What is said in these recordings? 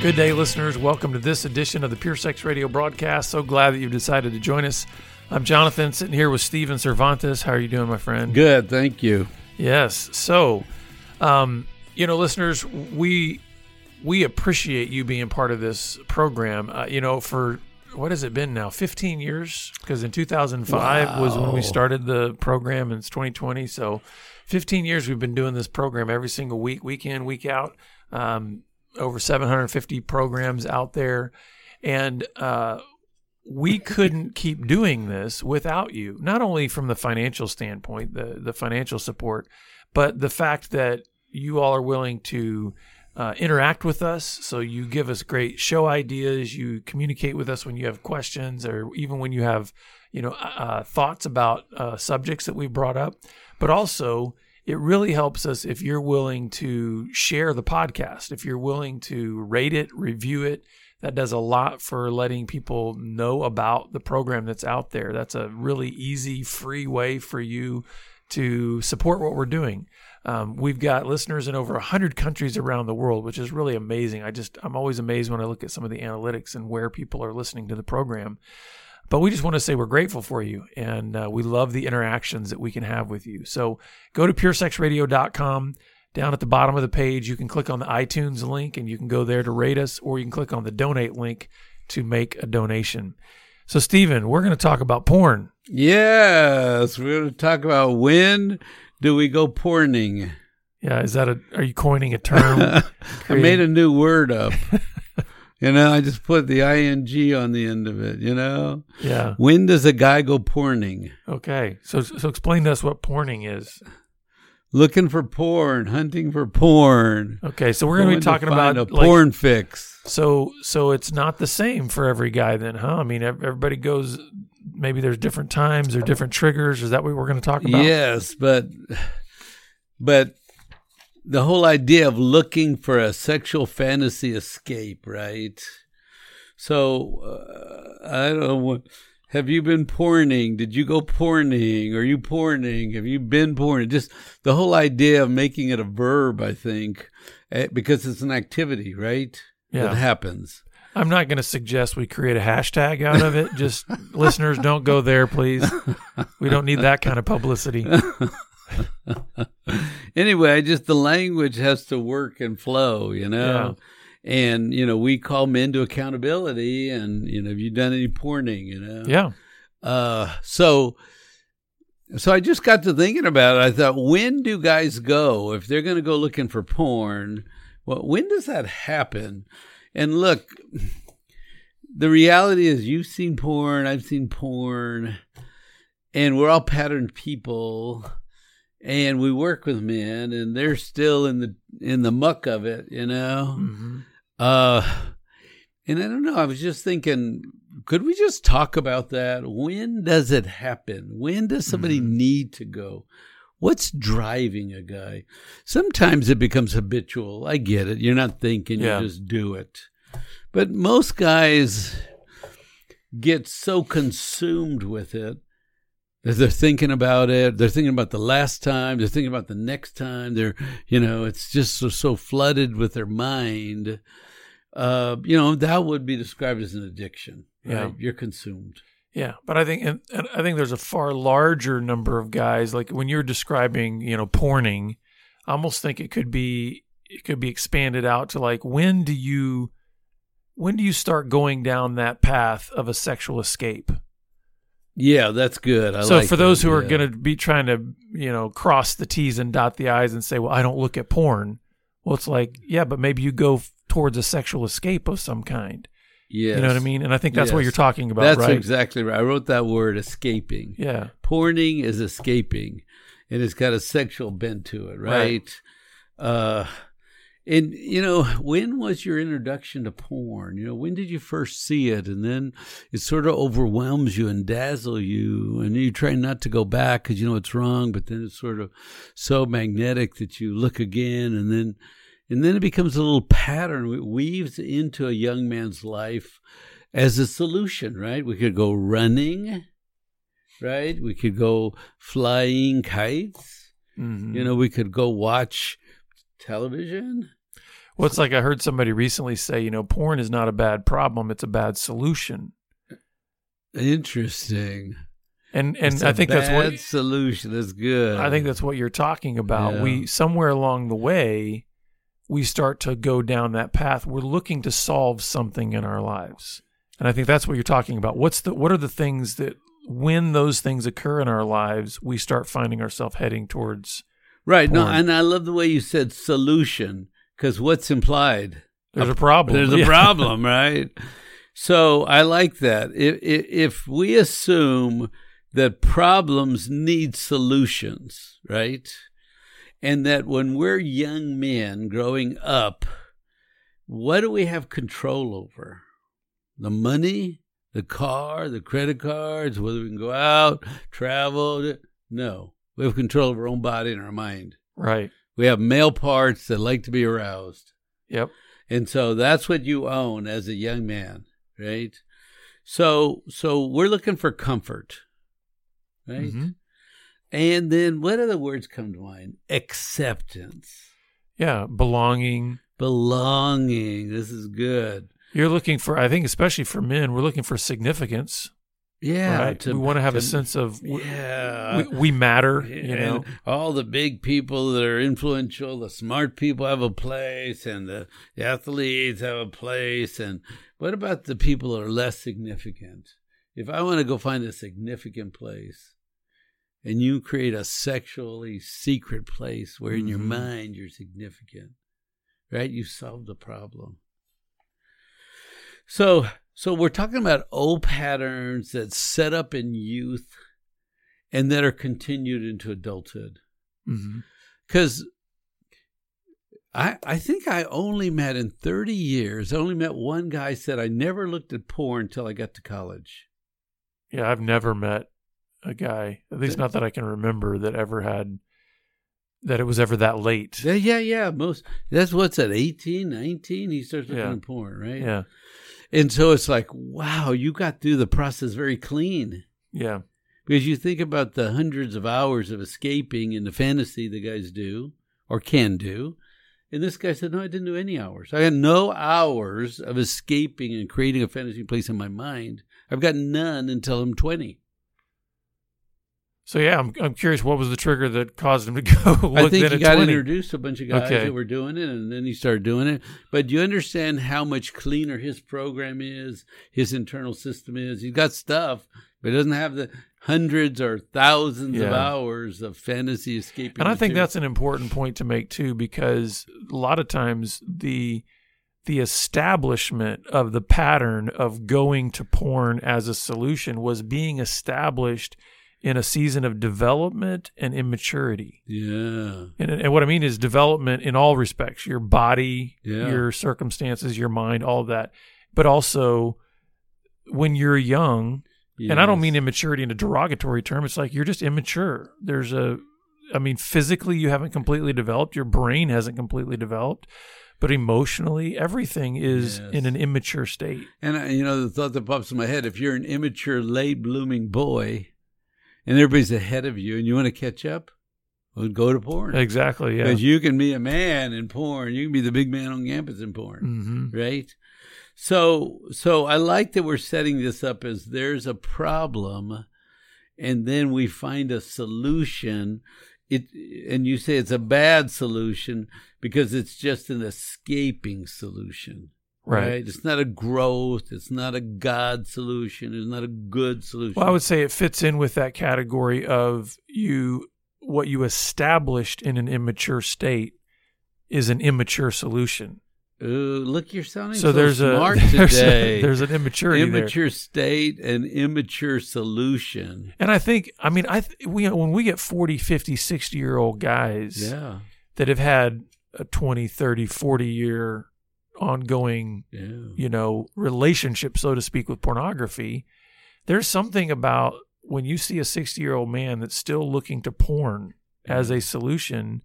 Good day, listeners. Welcome to this edition of the Pure Sex Radio broadcast. So glad that you've decided to join us. I'm Jonathan, sitting here with Steven Cervantes. How are you doing, my friend? Good, thank you. Yes. So, um, you know, listeners, we we appreciate you being part of this program. Uh, you know, for what has it been now? 15 years? Because in 2005 was when we started the program, and it's 2020. So, 15 years we've been doing this program every single week, week in, week out. Um, over 750 programs out there, and uh, we couldn't keep doing this without you. Not only from the financial standpoint, the the financial support, but the fact that you all are willing to uh, interact with us. So you give us great show ideas. You communicate with us when you have questions, or even when you have, you know, uh, thoughts about uh, subjects that we've brought up. But also, it really helps us if you're willing to share the podcast. If you're willing to rate it, review it. That does a lot for letting people know about the program that's out there. That's a really easy, free way for you to support what we're doing. Um, we've got listeners in over 100 countries around the world, which is really amazing. I just, I'm always amazed when I look at some of the analytics and where people are listening to the program. But we just want to say we're grateful for you and uh, we love the interactions that we can have with you. So go to puresexradio.com. Down at the bottom of the page, you can click on the iTunes link and you can go there to rate us, or you can click on the donate link to make a donation. So, Stephen, we're going to talk about porn. Yes, we're going to talk about when do we go porning. Yeah, is that a? Are you coining a term? I made a new word up. you know, I just put the ing on the end of it. You know, yeah. when does a guy go porning? Okay. So, so explain to us what porning is. Looking for porn, hunting for porn. Okay. So we're going to be talking find about a like, porn fix. So, so it's not the same for every guy, then, huh? I mean, everybody goes. Maybe there's different times or different triggers. Is that what we're going to talk about? Yes, but but the whole idea of looking for a sexual fantasy escape, right? So uh, I don't know. what- Have you been porning? Did you go porning? Are you porning? Have you been porning? Just the whole idea of making it a verb, I think, eh, because it's an activity, right? Yeah. That happens. I'm not going to suggest we create a hashtag out of it. Just listeners, don't go there, please. We don't need that kind of publicity. anyway, just the language has to work and flow, you know. And you know, we call men to accountability, and you know, have you done any porning? You know, Yeah. Uh, so, so I just got to thinking about it. I thought, when do guys go if they're going to go looking for porn? Well, when does that happen? And look, the reality is, you've seen porn, I've seen porn, and we're all patterned people, and we work with men, and they're still in the in the muck of it, you know. hmm Uh, and I don't know. I was just thinking, could we just talk about that? When does it happen? When does somebody Mhm. need to go? What's driving a guy? Sometimes it becomes habitual. I get it. You're not thinking, Yeah. you just do it. But most guys get so consumed with it they're thinking about it. They're thinking about the last time. They're thinking about the next time. They're, you know, it's just so, so flooded with their mind. Uh, you know, that would be described as an addiction. Yeah. Right? You're consumed. Yeah, but I think and, and I think there's a far larger number of guys like when you're describing, you know, porning. I almost think it could be it could be expanded out to like when do you when do you start going down that path of a sexual escape? Yeah, that's good. I so like for those that, who are yeah. going to be trying to, you know, cross the T's and dot the I's and say, "Well, I don't look at porn." Well, it's like, yeah, but maybe you go f- towards a sexual escape of some kind. Yeah, You know what I mean? And I think that's what you're talking about, That's right? exactly right. I wrote that word escaping. yeah. Porning is escaping, and it's got a sexual bent to it, right? Right. Uh, and you know, when was your introduction to porn? You know, when did you first see it, and then it sort of overwhelms you and dazzle you, and you try not to go back because you know it's wrong, but then it's sort of so magnetic that you look again, and then. And then it becomes a little pattern. It weaves into a young man's life as a solution, right? We could go running, right? We could go flying kites. Mhm. You know, we could go watch television. Well, it's like I heard somebody recently say, you know, porn is not a bad problem; it's a bad solution. Interesting. And and It's I think that's bad what solution. That's good. I think that's what you're talking about. Yeah. We somewhere along the way, we start to go down that path. We're looking to solve something in our lives, and I think that's what you're talking about. What's the what are the things that when those things occur in our lives, we start finding ourselves heading towards. Right. No, and I love the way you said solution because what's implied? There's a problem. There's a Yeah. problem, right? So I like that. If, if if we assume that problems need solutions, right? And that when we're young men growing up, what do we have control over? The money, the car, the credit cards, whether we can go out, travel. No, we have control of our own body and our mind. Right. We have male parts that like to be aroused. Yep. And so that's what you own as a young man, right? So so we're looking for comfort, right? Mhm. And then what other words come to mind? Acceptance, Yeah. Belonging. belonging. This is good. You're looking for. I think, especially for men, we're looking for significance. Yeah, right. we want to have a sense of w- yeah. we, we matter. And You know. all the big people that are influential, the smart people have a place, and the, athletes have a place. And what about the people that are less significant? If I want to go find a significant place, and you create a sexually secret place where in your Mhm. mind you're significant, right? You solved the problem. So, so we're talking about old patterns that set up in youth and that are continued into adulthood. Mm-hmm. Because I, I think I only met in 30 years, I only met one guy said, I never looked at porn until I got to college. Yeah, I've never met a guy, at least not that I can remember, that ever had that it was ever that late. Yeah, yeah, yeah. Most that's what's at 18, 19, he starts looking Yeah. at porn, right? Yeah, And so it's like, wow, you got through the process very clean. yeah, Because you think about the hundreds of hours of escaping and the fantasy the guys do or can do. And this guy said, No, I didn't do any hours. I had no hours of escaping and creating a fantasy place in my mind. I've got none until I'm 20. So yeah, I'm I'm curious what was the trigger that caused him to go look I think he got 20? introduced to a bunch of guys Okay. that were doing it, and then he started doing it. But do you understand how much cleaner his program is, his internal system is. He's got stuff, but he doesn't have the hundreds or thousands of hours of fantasy escaping. And I think material. that's an important point to make too, because a lot of times the the establishment of the pattern of going to porn as a solution was being established in a season of development and immaturity. yeah. And, and what I mean is development in all respects your body, Yeah. your circumstances, your mind, all of that. But also when you're young, and I don't mean immaturity in a derogatory term, it's like you're just immature. There's a, I mean, physically you haven't completely developed, your brain hasn't completely developed, but emotionally everything is Yes. in an immature state. And uh, you know, the thought that pops in my head: if you're an immature, late blooming boy, and everybody's ahead of you, and you want to catch up, well, go to porn. Exactly. Yeah. Because you can be a man in porn. You can be the big man on campus in porn, hmm right? So, so I like that we're setting this up as there's a problem, and then we find a solution. It and you say it's a bad solution because it's just an escaping solution. Right. It's not a growth. It's not a God solution. It's not a good solution. Well, I would say it fits in with that category of you, what you established in an immature state is an immature solution. Ooh, look, you're sounding So so, there's smart a there's, today. a there's an immaturity there. immature state and immature solution. And I think, I mean, I th- we when we get 40, 50, 60 year old guys Yeah, that have had a 20, 30, 40 year ongoing, yeah. you know, relationship, so to speak, with pornography, there's something about when you see a 60 year old man that's still looking to porn as a solution,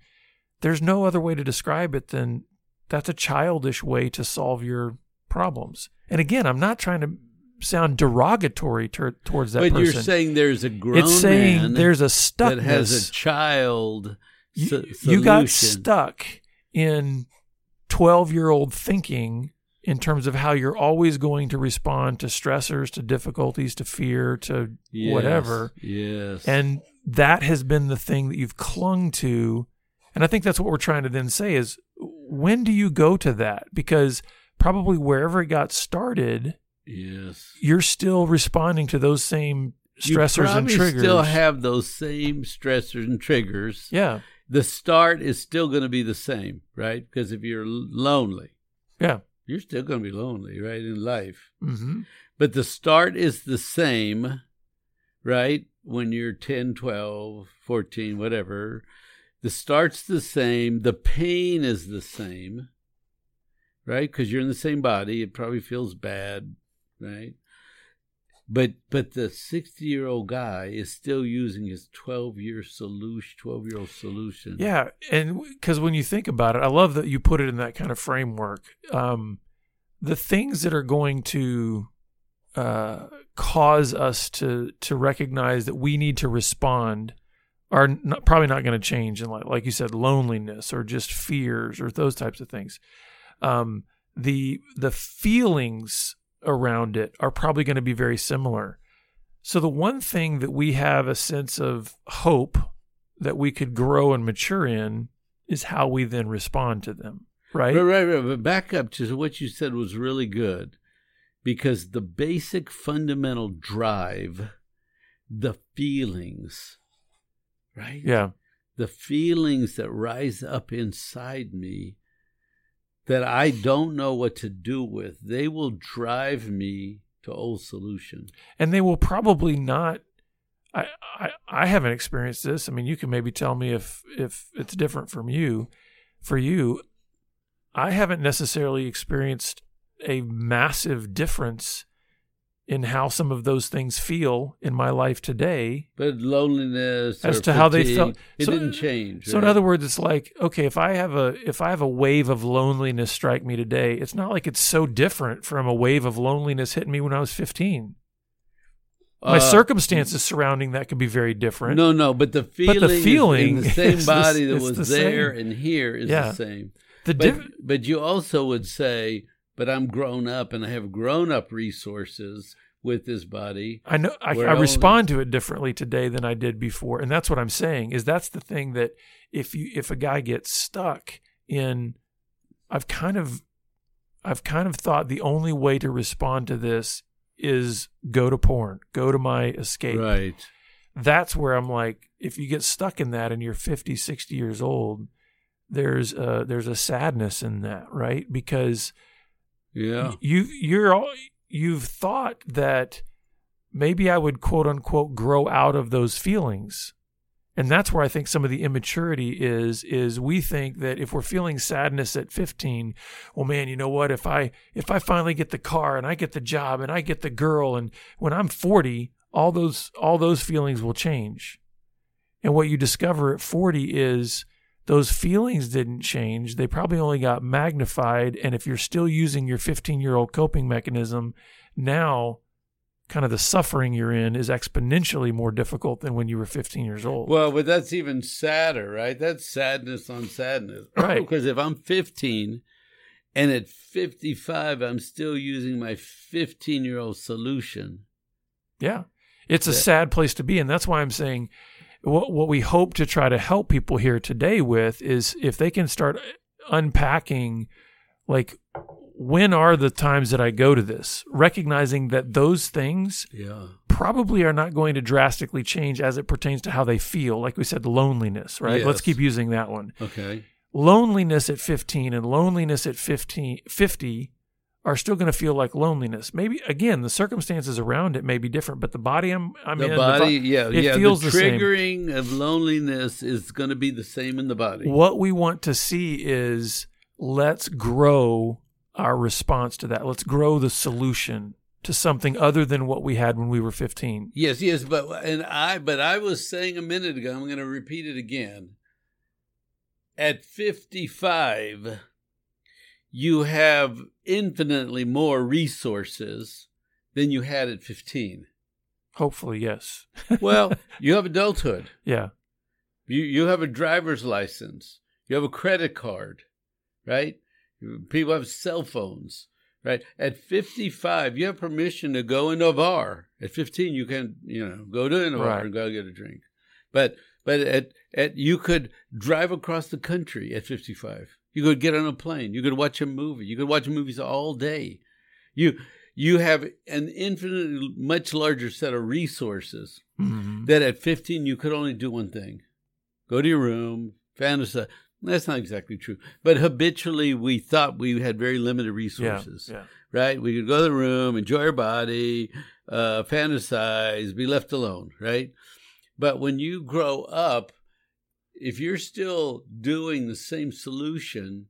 there's no other way to describe it than that's a childish way to solve your problems. And again, I'm not trying to sound derogatory ter- towards that but person. you're saying there's a grown it's saying there's a stuck that has a child. you, so- you got stuck in 12 year old thinking in terms of how you're always going to respond to stressors, to difficulties, to fear, to Yes, whatever. Yes. And that has been the thing that you've clung to. And I think that's what we're trying to then say is when do you go to that? Because probably wherever it got started, yes. you're still responding to those same stressors and triggers. Still have those same stressors and triggers. yeah. The start is still going to be the same, right? Because if you're lonely, Yeah. you're still going to be lonely, right, in life. hmm But the start is the same, right? When you're 10, 12, 14, whatever. The start's the same. The pain is the same, right? Because you're in the same body. It probably feels bad, right? But but the 60 year old guy is still using his 12 year solution, 12 year old solution. Yeah, and because when you think about it, I love that you put it in that kind of framework. Um, the things that are going to uh, cause us to to recognize that we need to respond are not, probably not going to change, and like like you said, loneliness or just fears or those types of things. Um, the the feelings around it are probably going to be very similar. So the one thing that we have a sense of hope that we could grow and mature in is how we then respond to them, right? Right, right, right. But back up to what you said was really good because the basic fundamental drive, the feelings, right? Yeah. The feelings that rise up inside me that I don't know what to do with, they will drive me to old solution. And they will probably not I, I I haven't experienced this. I mean, you can maybe tell me if if it's different from you. For you, I haven't necessarily experienced a massive difference in how some of those things feel in my life today But loneliness As to how they felt. it So- didn't change. So in other words, it's like okay, if I have a if I have a wave of loneliness strike me today, it's not like it's so different from a wave of loneliness hitting me when I was 15. My Uh, circumstances surrounding that could be very different. No, no, but the feeling, But the feeling in the same is the- body that was the there same. and here is Yeah. the same. the But, but you also would say, but I'm grown up and I have grown up resources with this body. I know I, I respond to it differently today than I did before, and that's what I'm saying. Is that's the thing that if you if a guy gets stuck in, I've kind of, I've kind of thought the only way to respond to this is go to porn, go to my escape. Right. That's where I'm like, if you get stuck in that and you're 50, 60 years old, there's a, there's a sadness in that, right? Because Yeah. you you're you've thought that maybe I would quote unquote grow out of those feelings. And that's where I think some of the immaturity is is we think that if we're feeling sadness at 15, well man, you know what, if I if I finally get the car and I get the job and I get the girl and when I'm 40, all those all those feelings will change. And what you discover at 40 is those feelings didn't change. They probably only got magnified. And if you're still using your 15 year old coping mechanism, now kind of the suffering you're in is exponentially more difficult than when you were 15 years old. Well, but that's even sadder, right? That's sadness on sadness. Right. because if I'm 15 and at 55, I'm still using my 15 year old solution. yeah. It's a sad place to be. And that's why I'm saying what, what we hope to try to help people here today with is if they can start unpacking, like, when are the times that I go to this? Recognizing that those things Yeah. probably are not going to drastically change as it pertains to how they feel. Like we said, loneliness, right? Yes. Let's keep using that one. Okay. Loneliness at 15 and loneliness at 15, 50 are still going to feel like loneliness. Maybe, again, the circumstances around it may be different, but the body I'm, I'm the in, body, the, yeah, it yeah. feels the the same. triggering of loneliness is going to be the same in the body. what we want to see is let's grow our response to that. Let's grow the solution to something other than what we had when we were 15. Yes, yes, but and I but I was saying a minute ago, I'm going to repeat it again. At 55, you have infinitely more resources than you had at 15. Hopefully, yes. Well, you have adulthood. Yeah. You you have a driver's license. You have a credit card, right? People have cell phones, right? At 55, you have permission to go into a bar. At 15, you can, you know, go to a bar Right. and go get a drink. But but at at you could drive across the country at 55. You could get on a plane. You could watch a movie. You could watch movies all day. You you have an infinitely much larger set of resources Mhm. that at 15 you could only do one thing go to your room fantasize that's not exactly true but habitually we thought we had very limited Yeah, resources yeah. right we could go to the room enjoy our body uh, fantasize be left alone right but when you grow up if you're still doing the same solution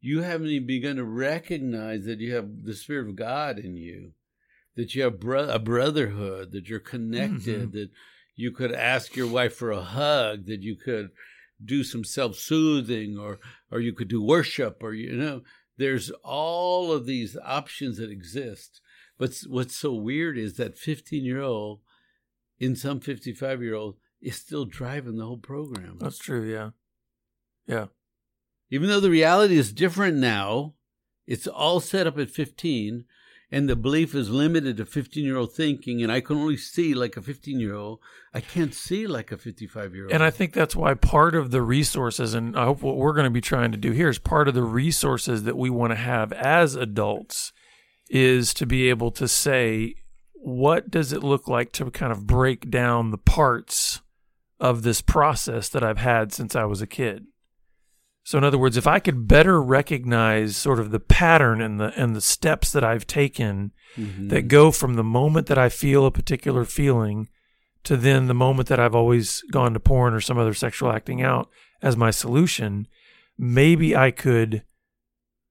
you haven't even begun to recognize that you have the spirit of god in you that you have bro- a brotherhood that you're connected Mhm. that you could ask your wife for a hug that you could do some self-soothing or or you could do worship or you know there's all of these options that exist but what's so weird is that 15 year old in some 55 year old is still driving the whole program That's true. Yeah. Yeah. even though the reality is different now it's all set up at 15 and the belief is limited to 15 year old thinking and i can only see like a 15 year old i can't see like a 55 year old And I think that's why part of the resources, and I hope what we're going to be trying to do here is part of the resources that we want to have as adults is to be able to say, what does it look like to kind of break down the parts of this process that I've had since I was a kid? So in other words, if I could better recognize sort of the pattern and the and the steps that I've taken Mhm. that go from the moment that I feel a particular feeling to then the moment that I've always gone to porn or some other sexual acting out as my solution, maybe I could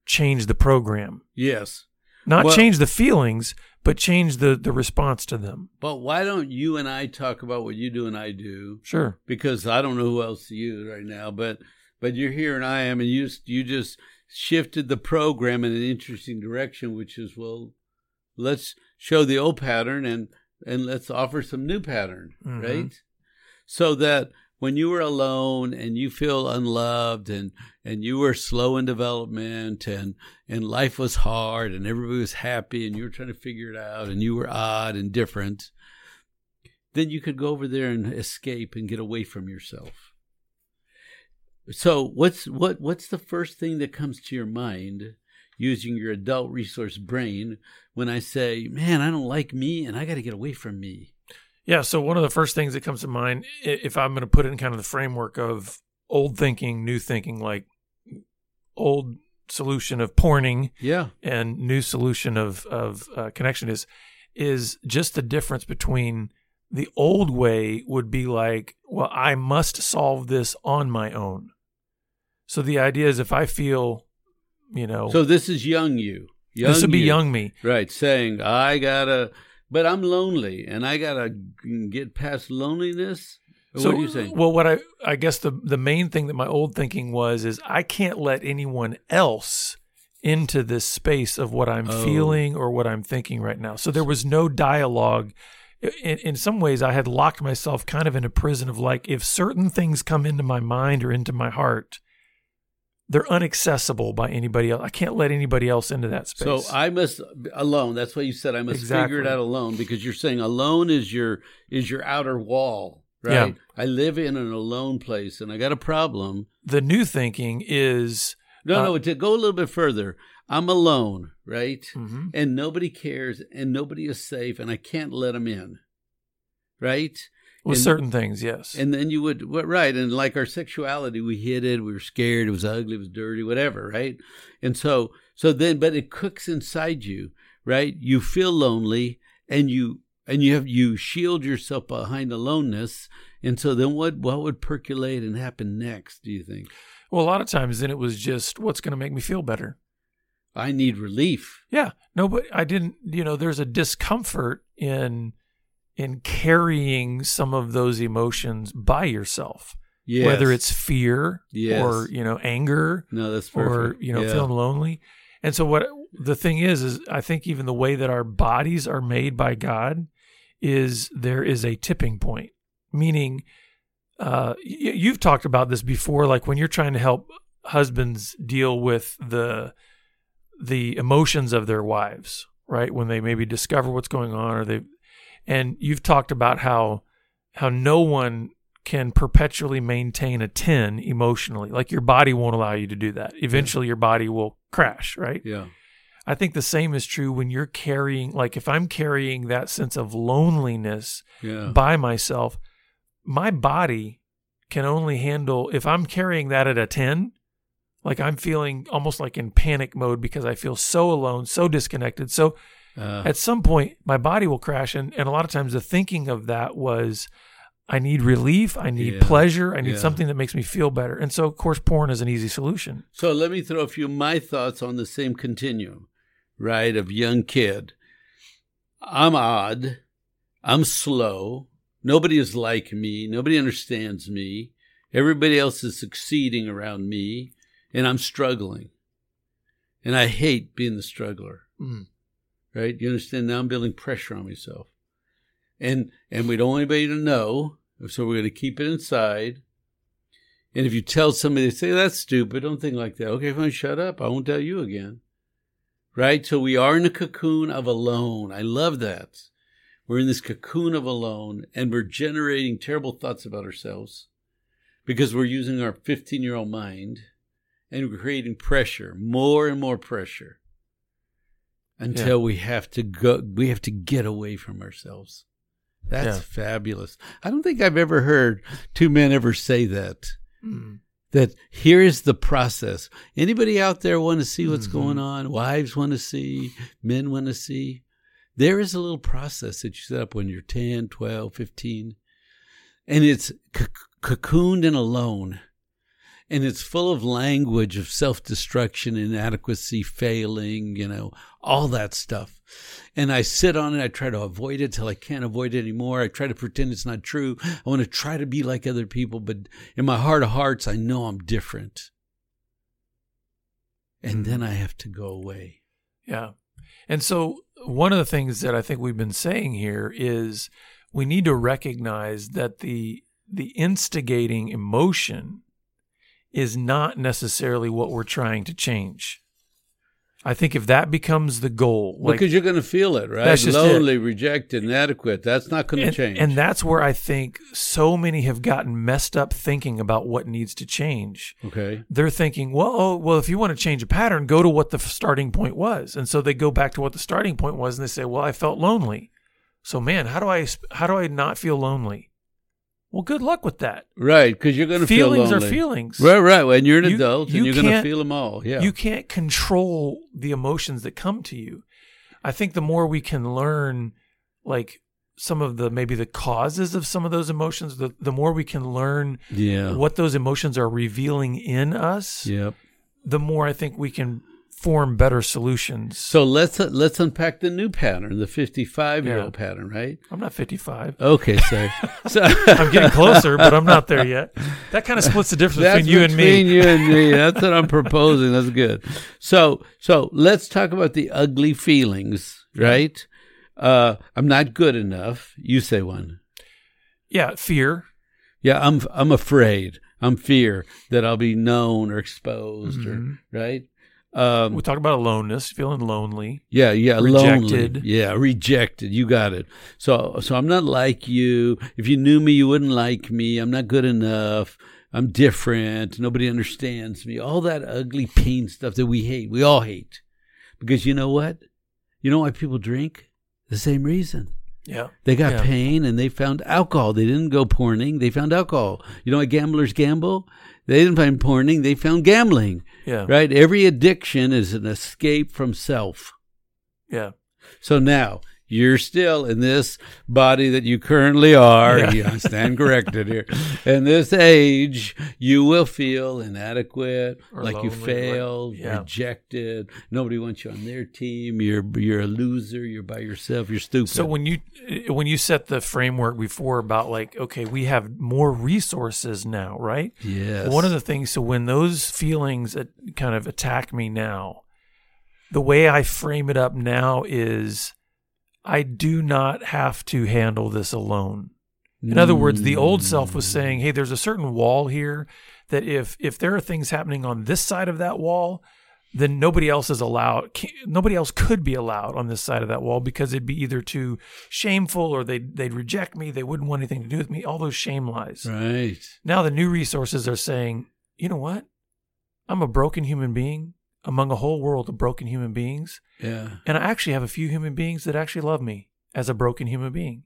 change the program. yes Not Well- change the feelings, but change the, the response to them. but why don't you and i talk about what you do and i do Sure. because i don't know who else to use right now but but you're here and i am and you you just shifted the program in an interesting direction which is well let's show the old pattern and and let's offer some new pattern Mhm. right so that when you were alone and you feel unloved and and you were slow in development and and life was hard and everybody was happy and you were trying to figure it out and you were odd and different then you could go over there and escape and get away from yourself. So what's what what's the first thing that comes to your mind using your adult resource brain when i say man i don't like me and i got to get away from me Yeah. So one of the first things that comes to mind, if I'm going to put it in kind of the framework of old thinking, new thinking, like old solution of porning yeah and new solution of of uh, connection is is just the difference between the old way would be like well i must solve this on my own so the idea is if i feel you know So this is young you. Young this would be you. young me Right, saying, I gotta, but I'm lonely and I gotta get past loneliness. So what are you saying? well what i i guess the the main thing that my old thinking was is i can't let anyone else into this space of what i'm Oh. feeling or what i'm thinking right now so there was no dialogue in, in some ways i had locked myself kind of in a prison of like if certain things come into my mind or into my heart they're unaccessible by anybody else i can't let anybody else into that space So I must alone. That's why you said I must figure it out alone because you're saying alone is your is your outer wall, right? I live in an alone place and I got a problem. the new thinking is No, Uh, no. To go a little bit further, I'm alone, right? mhm, And nobody cares, and nobody is safe, and I can't let them in, right? With And- certain things yes And then you would right, and like our sexuality, we hid it, we were scared, it was ugly, it was dirty, whatever, right? And so, so then, but it cooks inside you, right? You feel lonely, and you and you have you shield yourself behind aloneness, and so then what? What would percolate and happen next? Do you think? well a lot of times then it was just what's going to make me feel better I need relief. Yeah, no, but I didn't. You know, there's a discomfort in in carrying some of those emotions by yourself, Yes. whether it's fear Yes. or you know anger no, that's or you know Yeah. feeling lonely. And so what the thing is is I think even the way that our bodies are made by God is there is a tipping point, meaning uh, y- you've talked about this before, like when you're trying to help husbands deal with the the emotions of their wives, right? When they maybe discover what's going on or they and you've talked about how how no one can perpetually maintain a 10 emotionally. Like your body won't allow you to do that. Eventually your body will crash, right? Yeah. I think the same is true when you're carrying like if I'm carrying that sense of loneliness Yeah. by myself, my body can only handle if I'm carrying that at a 10, like I'm feeling almost like in panic mode because I feel so alone, so disconnected. So Uh, at some point my body will crash and, and a lot of times the thinking of that was I need relief, I need Yeah. pleasure, I need Yeah. something that makes me feel better. And so of course porn is an easy solution. So let me throw a few of my thoughts on the same continuum, right? Of young kid. I'm odd. I'm slow. Nobody is like me. Nobody understands me. Everybody else is succeeding around me, and I'm struggling. And I hate being the struggler, Mm. Right? You understand? Now I'm building pressure on myself. And and we don't want anybody to know, so we're going to keep it inside. And if you tell somebody, they say, oh, that's stupid. Don't think like that. Okay, fine, shut up. I won't tell you again. Right? So we are in a cocoon of alone. I love that. We're in this cocoon of alone and we're generating terrible thoughts about ourselves because we're using our 15 year old mind and we're creating pressure, more and more pressure until we have to go, we have to get away from ourselves. That's Yeah. fabulous. I don't think I've ever heard two men ever say that Mm. that here is the process. Anybody out there want to see what's Mhm. going on? Wives want to see, men want to see. There is a little process that you set up when you're 10, 12, 15, and it's c- cocooned and alone. And it's full of language of self destruction, inadequacy, failing, you know, all that stuff. And I sit on it. I try to avoid it till I can't avoid it anymore. I try to pretend it's not true. I want to try to be like other people, but in my heart of hearts, I know I'm different. And hmm. then I have to go away. Yeah. And so one of the things that I think we've been saying here is we need to recognize that the the instigating emotion is not necessarily what we're trying to change. I think if that becomes the goal, like because you're going to feel it, right? That's Lonely, rejected, inadequate. That's not going to change. and that's where I think so many have gotten messed up thinking about what needs to change. okay. They're thinking, well, oh, well, if you want to change a pattern, go to what the starting point was, and so they go back to what the starting point was, and they say, well, I felt lonely, so man, how do I how do I not feel lonely? Well, good luck with that. Right, because you're going to feel Feelings are feelings. Right, right. When you're an You- adult you and you're going to feel them all. Yeah. You can't control the emotions that come to you. I think the more we can learn, like some of the maybe the causes of some of those emotions, the the more we can learn yeah. what those emotions are revealing in us, Yep. the more I think we can form better solutions. So let's let's unpack the new pattern, the 55 year old pattern, right? I'm not 55. Okay, so so I'm getting closer, but I'm not there yet. That kind of splits the difference That's between you and me. between you and me. That's what I'm proposing. That's good. So, so let's talk about the ugly feelings, right? Uh, I'm not good enough. You say one. Yeah, fear. Yeah, I'm. I'm afraid. I'm fear that I'll be known or exposed, Mhm. or right. Um, We talk about aloneness, feeling lonely. yeah, yeah, Rejected. lonely. Yeah, rejected. You got it. So, so I'm not like you. If you knew me, you wouldn't like me. I'm not good enough. I'm different. Nobody understands me. All that ugly pain stuff that we hate. We all hate. Because you know what? You know why people drink? The same reason. Yeah. They got Yeah. pain and they found alcohol. They didn't go porning. They found alcohol. You know why gamblers gamble? They didn't find porning. They found gambling. Yeah. Right? Every addiction is an escape from self. Yeah. So now you're still in this body that you currently are. Yeah. I stand corrected here. In this age, you will feel inadequate, Or like you lonely, like- failed, yeah. rejected. Nobody wants you on their team. You're you're a loser. You're by yourself. You're stupid. So when you eh, when you set the framework before about like okay, we have more resources now, right? yes, One of the things so when those feelings eh, kind of attack me now, the way I frame it up now is I do not have to handle this alone. In other words, the old self was mm. saying, "Hey, there's a certain wall here that if if there are things happening on this side of that wall, then nobody else is allowed. Nobody else could be allowed on this side of that wall because it'd be either too shameful or they'd they'd reject me. They wouldn't want anything to do with me. All those shame lies. Right. Now the new resources are saying, you know what? I'm a broken human being among a whole world of broken human beings. Yeah. And I actually have a few human beings that actually love me as a broken human being.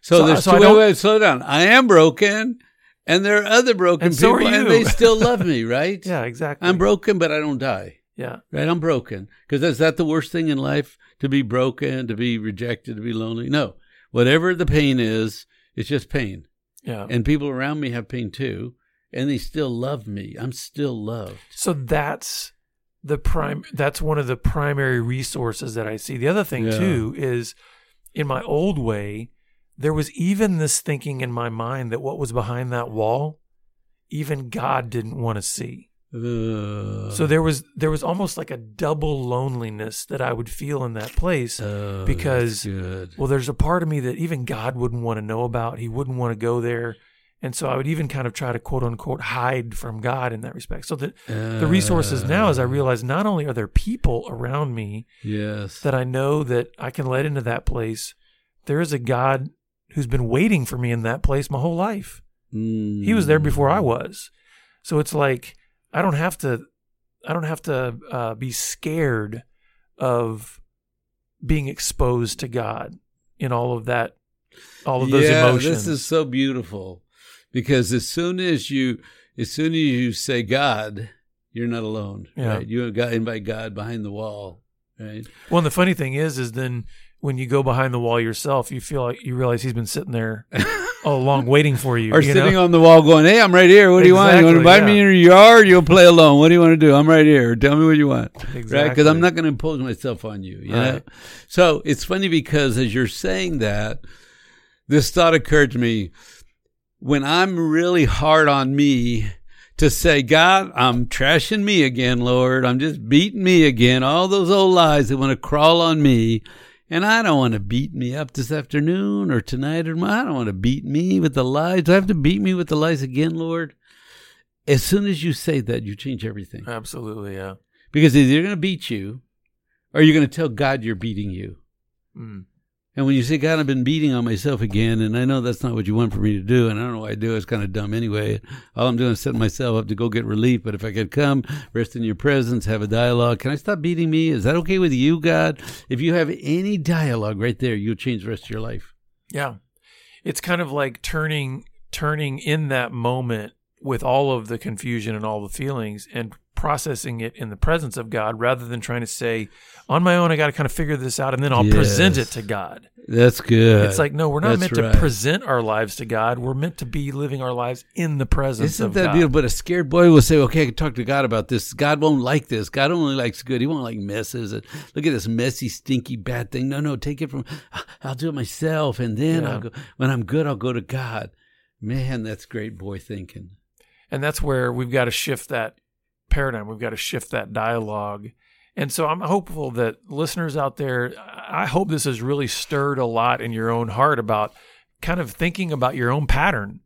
So, so there's so two, wait, wait, slow down. I am broken. And there are other broken and so people, and they still love me, right? yeah, exactly. I'm broken, but I don't die. Yeah. Right? I'm broken. Because is that the worst thing in life? To be broken, to be rejected, to be lonely? No. Whatever the pain is, it's just pain. Yeah. And people around me have pain too. And they still love me. I'm still loved. So that's the prime that's one of the primary resources that I see. The other thing Yeah. too is in my old way, there was even this thinking in my mind that what was behind that wall, even God didn't want to see. Uh, So there was there was almost like a double loneliness that I would feel in that place. oh, because- Well, there's a part of me that even God wouldn't want to know about. He wouldn't want to go there. And so I would even kind of try to quote unquote hide from God in that respect. So the the resources now is I Uh, realize not only are there people around me Yes. that I know that I can let into that place, there is a God who's been waiting for me in that place my whole life. He was there before Mm. I was. So it's like I don't have to I don't have to uh, be scared of being exposed to God in all of that all of those yeah, emotions. This is so beautiful because as soon as you as soon as you say God, you're not alone. Yeah. Right? You got invite God behind the wall. Right. well, and the funny thing is is then when you go behind the wall yourself, you feel like you realize he's been sitting there all along waiting for you. or you sitting know? on the wall going, Hey, I'm right here. What do you want? You want to invite me in your yard? You'll play alone. What do you want to do? I'm right here. Tell me what you want. exactly. Right? Because I'm not going to impose myself on you. You? Right. So it's funny because as you're saying that, this thought occurred to me when I'm really hard on me to say, God, I'm trashing me again, Lord. I'm just beating me again. All those old lies that want to crawl on me. And I don't want to beat me up this afternoon or tonight or tomorrow. I don't want to beat me with the lies. Do I have to beat me with the lies again, Lord? As soon as you say that, you change everything. Absolutely, yeah. Because either you're going to beat you or you're going to tell God you're beating you. Mm. And when you say, God, I've been beating on myself again, and I know that's not what you want for me to do, and I don't know why I do it's kind of dumb anyway. All I'm doing is setting myself up to go get relief. But if I could come, rest in your presence, have a dialogue, can I stop beating me? Is that okay with you, God? If you have any dialogue right there, you'll change the rest of your life. Yeah. It's kind of like turning turning in that moment with all of the confusion and all the feelings and processing it in the presence of God rather than trying to say on my own I got to kind of figure this out and then I'll present it to God. That's good. It's like no, we're not That's meant right. to present our lives to God. We're meant to be living our lives in the presence Isn't that God. beautiful? But a scared boy will say, "Okay, I can talk to God about this. God won't like this. God only likes good. He won't like messes. Look at this messy, stinky, bad thing. No, no, take it from. Ah, I'll do it myself, and then Yeah. I'll go. When I'm good, I'll go to God. Man, that's great boy thinking. And that's where we've got to shift that paradigm. We've got to shift that dialogue. And so I'm hopeful that listeners out there, I hope this has really stirred a lot in your own heart about kind of thinking about your own pattern.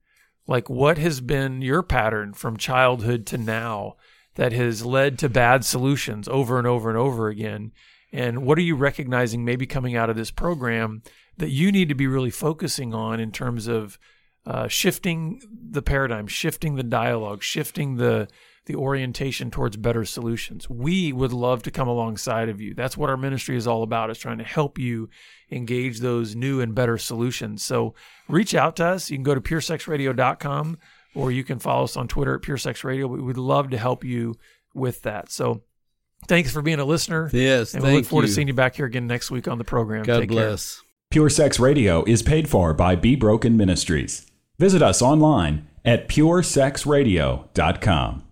Like what has been your pattern from childhood to now that has led to bad solutions over and over and over again? And what are you recognizing maybe coming out of this program that you need to be really focusing on in terms of uh, shifting the paradigm, shifting the dialogue, shifting the the orientation towards better solutions. We would love to come alongside of you. That's what our ministry is all about, is trying to help you engage those new and better solutions. So reach out to us. You can go to puresexradio.com or you can follow us on Twitter at puresexradio. We would love to help you with that. So thanks for being a listener. Yes, and we look forward you. to seeing you back here again next week on the program. God Take care. bless. Pure Sex Radio is paid for by Be Broken Ministries. Visit us online at puresexradio.com.